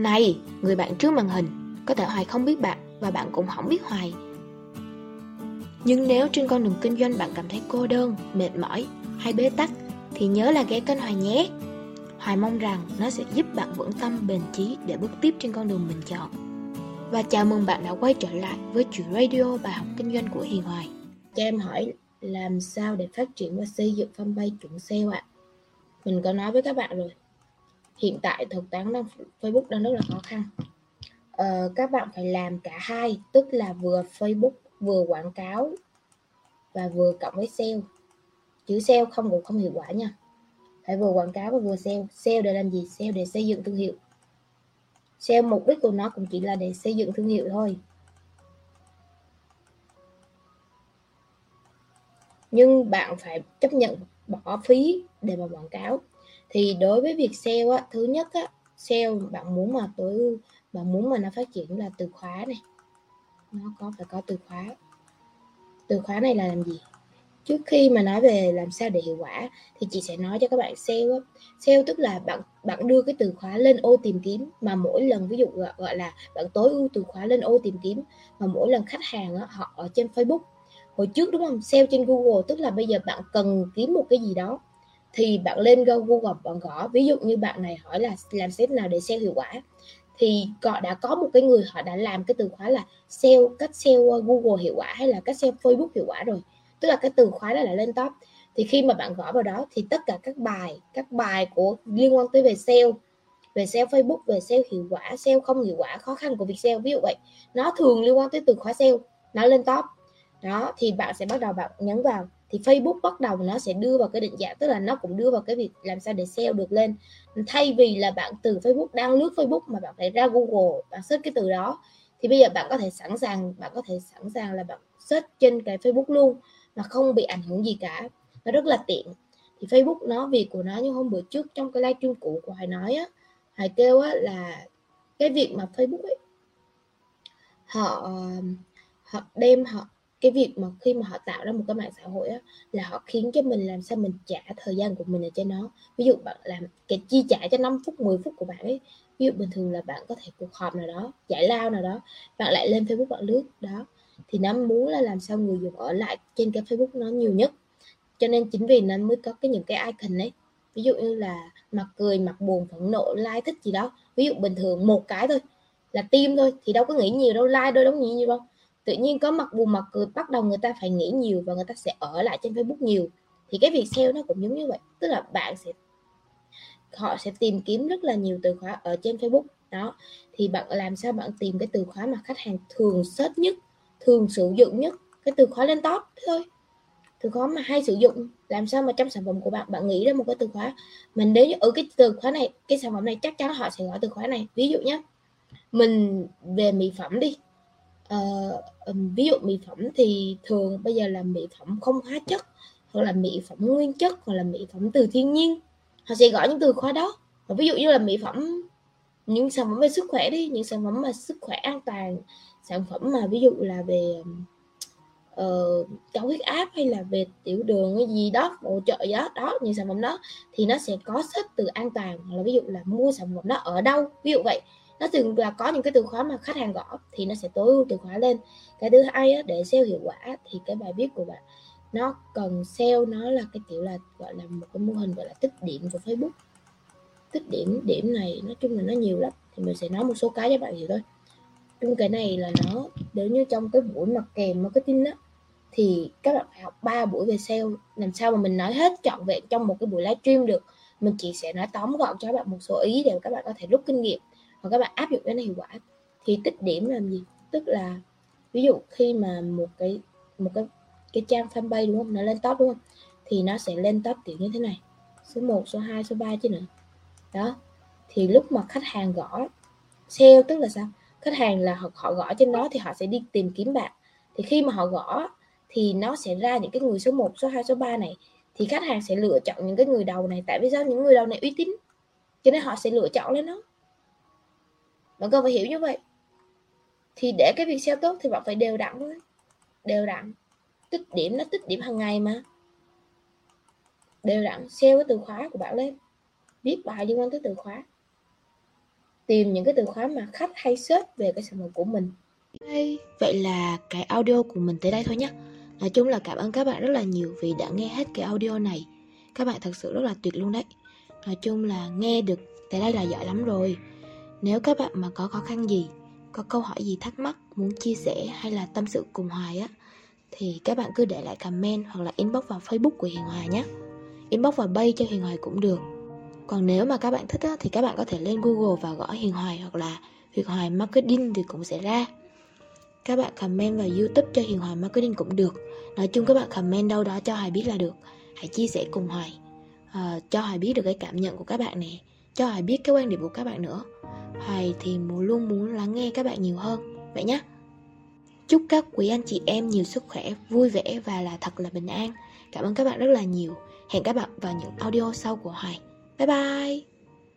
Này, người bạn trước màn hình, có thể Hoài không biết bạn và bạn cũng không biết Hoài. Nhưng nếu trên con đường kinh doanh bạn cảm thấy cô đơn, mệt mỏi hay bế tắc thì nhớ là ghé kênh Hoài nhé. Hoài mong rằng nó sẽ giúp bạn vững tâm bền chí để bước tiếp trên con đường mình chọn. Và chào mừng bạn đã quay trở lại với chuyện radio bài học kinh doanh của Hiền Hoài. Cho em hỏi làm sao để phát triển và xây dựng fanpage chuẩn SEO ạ? Mình có nói với các bạn rồi. Hiện tại thuật toán đang Facebook đang rất là khó khăn. Ờ, các bạn phải làm cả hai, tức là vừa Facebook vừa quảng cáo và vừa cộng với SEO. Chữ SEO không cũng không hiệu quả nha. Phải vừa quảng cáo và vừa SEO. SEO để làm gì? SEO để xây dựng thương hiệu. SEO mục đích của nó cũng chỉ là để xây dựng thương hiệu thôi. nhưng bạn phải chấp nhận bỏ phí để mà quảng cáo thì đối với việc SEO á, thứ nhất á, SEO bạn muốn mà tối ưu bạn muốn mà nó phát triển là từ khóa này. Nó có phải có từ khóa. Từ khóa này là làm gì? Trước khi mà nói về làm sao để hiệu quả thì chị sẽ nói cho các bạn SEO SEO tức là bạn bạn đưa cái từ khóa lên ô tìm kiếm mà mỗi lần ví dụ gọi, gọi là bạn tối ưu từ khóa lên ô tìm kiếm mà mỗi lần khách hàng á, họ ở trên Facebook. Hồi trước đúng không? SEO trên Google tức là bây giờ bạn cần kiếm một cái gì đó thì bạn lên Google bạn gõ, ví dụ như bạn này hỏi là làm sếp nào để sale hiệu quả, thì họ đã có một cái người họ đã làm cái từ khóa là SEO cách SEO Google hiệu quả hay là cách SEO Facebook hiệu quả rồi. Tức là cái từ khóa đó là lên top. Thì khi mà bạn gõ vào đó thì tất cả các bài các bài của, liên quan tới về SEO về SEO Facebook, về SEO hiệu quả SEO không hiệu quả, khó khăn của việc SEO ví dụ vậy, nó thường liên quan tới từ khóa SEO nó lên top đó, thì bạn sẽ bắt đầu bạn nhấn vào. Thì Facebook bắt đầu nó sẽ đưa vào cái định dạng, tức là nó cũng đưa vào cái việc làm sao để SEO được lên. Thay vì là bạn từ Facebook đang lướt Facebook mà bạn phải ra Google, bạn search cái từ đó, thì bây giờ bạn có thể sẵn sàng, bạn có thể sẵn sàng là bạn search trên cái Facebook luôn, mà không bị ảnh hưởng gì cả. Nó rất là tiện. Thì Facebook nó, việc của nó như hôm bữa trước trong cái livestream cũ của Hải nói á Hải kêu á là cái việc mà Facebook ấy, họ ờ, họ đem họ cái việc mà khi mà họ tạo ra một cái mạng xã hội á, là họ khiến cho mình làm sao mình trả thời gian của mình ở trên nó ví dụ bạn làm cái chi trả cho 5 phút 10 phút của bạn ấy ví dụ bình thường là bạn có thể cuộc họp nào đó giải lao nào đó bạn lại lên facebook bạn lướt đó. Thì nó muốn là làm sao người dùng ở lại trên cái facebook nó nhiều nhất. Cho nên chính vì nó mới có cái những cái icon ấy. Ví dụ như là mặt cười mặt buồn phẫn nộ like thích gì đó. Ví dụ bình thường một cái thôi là tim thôi thì đâu có nghĩ nhiều đâu like đâu đâu nghĩ nhiều đâu tự nhiên có mặt buồn mặt cười, bắt đầu người ta phải nghĩ nhiều và người ta sẽ ở lại trên Facebook nhiều. Thì cái việc SEO nó cũng giống như vậy, tức là bạn sẽ, họ sẽ tìm kiếm rất là nhiều từ khóa ở trên Facebook. Đó, thì bạn làm sao bạn tìm cái từ khóa mà khách hàng thường search nhất, thường sử dụng nhất? Cái từ khóa lên top thôi. Từ khóa mà hay sử dụng, làm sao mà trong sản phẩm của bạn bạn nghĩ ra một cái từ khóa? Mình nếu như ở cái từ khóa này, cái sản phẩm này chắc chắn họ sẽ gọi từ khóa này. Ví dụ nhé mình về mỹ phẩm đi uh, ví dụ mỹ phẩm thì thường bây giờ là mỹ phẩm không hóa chất hoặc là mỹ phẩm nguyên chất hoặc là mỹ phẩm từ thiên nhiên. Họ sẽ gọi những từ khóa đó. Và ví dụ như là mỹ phẩm những sản phẩm về sức khỏe đi những sản phẩm mà sức khỏe an toàn sản phẩm mà ví dụ là về uh, cao huyết áp hay là về tiểu đường cái gì đó hỗ trợ gì đó đó những sản phẩm đó thì nó sẽ có xếp từ an toàn. Hoặc là ví dụ là mua sản phẩm đó ở đâu ví dụ vậy nó thường là có những cái từ khóa mà khách hàng gõ thì nó sẽ tối ưu từ khóa lên. Cái thứ hai á, để SEO hiệu quả thì cái bài viết của bạn nó cần SEO nó là cái kiểu là gọi là một cái mô hình gọi là tích điểm của Facebook. Tích điểm điểm này nói chung là nó nhiều lắm thì mình sẽ nói một số cái cho bạn hiểu thôi. Chung cái này là nó nếu như trong cái buổi mặt kèm marketing đó thì các bạn phải học 3 buổi về SEO làm sao mà mình nói hết trọn vẹn trong một cái buổi livestream được. Mình chỉ sẽ nói tóm gọn cho các bạn một số ý để các bạn có thể rút kinh nghiệm và các bạn áp dụng cái này hiệu quả thì tích điểm làm gì? Tức là ví dụ khi mà một cái một cái cái trang fanpage đúng không? Nó lên top đúng không? Thì nó sẽ lên top kiểu như thế này. Số 1, số 2, số 3 chứ nữa. Đó. Thì lúc mà khách hàng gõ SEO tức là sao? Khách hàng là họ, họ gõ trên đó thì họ sẽ đi tìm kiếm bạn. Thì khi mà họ gõ thì nó sẽ ra những cái người số 1, số 2, số 3 này. Thì khách hàng sẽ lựa chọn những cái người đầu này tại vì sao? Những người đầu này uy tín. Cho nên họ sẽ lựa chọn lên nó bạn cần phải hiểu như vậy. Thì để cái việc SEO tốt thì bạn phải đều đặn thôi. Đều đặn. Tích điểm nó tích điểm hàng ngày mà. Đều đặn SEO cái từ khóa của bạn lên. Viết bài liên quan tới từ khóa. Tìm những cái từ khóa mà khách hay search về cái sản phẩm của mình. Vậy là cái audio của mình tới đây thôi nhé nói chung là cảm ơn các bạn rất là nhiều vì đã nghe hết cái audio này. Các bạn thật sự rất là tuyệt luôn đấy. Nói chung là nghe được, tới đây là giỏi lắm rồi nếu các bạn mà có khó khăn gì có câu hỏi gì thắc mắc muốn chia sẻ hay là tâm sự cùng hoài á thì các bạn cứ để lại comment hoặc là inbox vào facebook của hiền Hoài nhé. Inbox vào bay cho hiền Hoài cũng được. Còn nếu mà các bạn thích á, thì các bạn có thể lên google và gõ hiền hoài hoặc là hiền hoài marketing thì cũng sẽ ra. Các bạn comment vào youtube cho hiền hoài marketing cũng được. Nói chung các bạn comment đâu đó cho hoài biết là được. Hãy chia sẻ cùng hoài. À, cho hoài biết được cái cảm nhận của các bạn nè cho hoài biết cái quan điểm của các bạn nữa. Hoài thì luôn muốn lắng nghe các bạn nhiều hơn. Vậy nhé chúc các quý anh chị em nhiều sức khỏe, vui vẻ và là thật là bình an. Cảm ơn các bạn rất là nhiều. Hẹn các bạn vào những audio sau của hoài. Bye bye.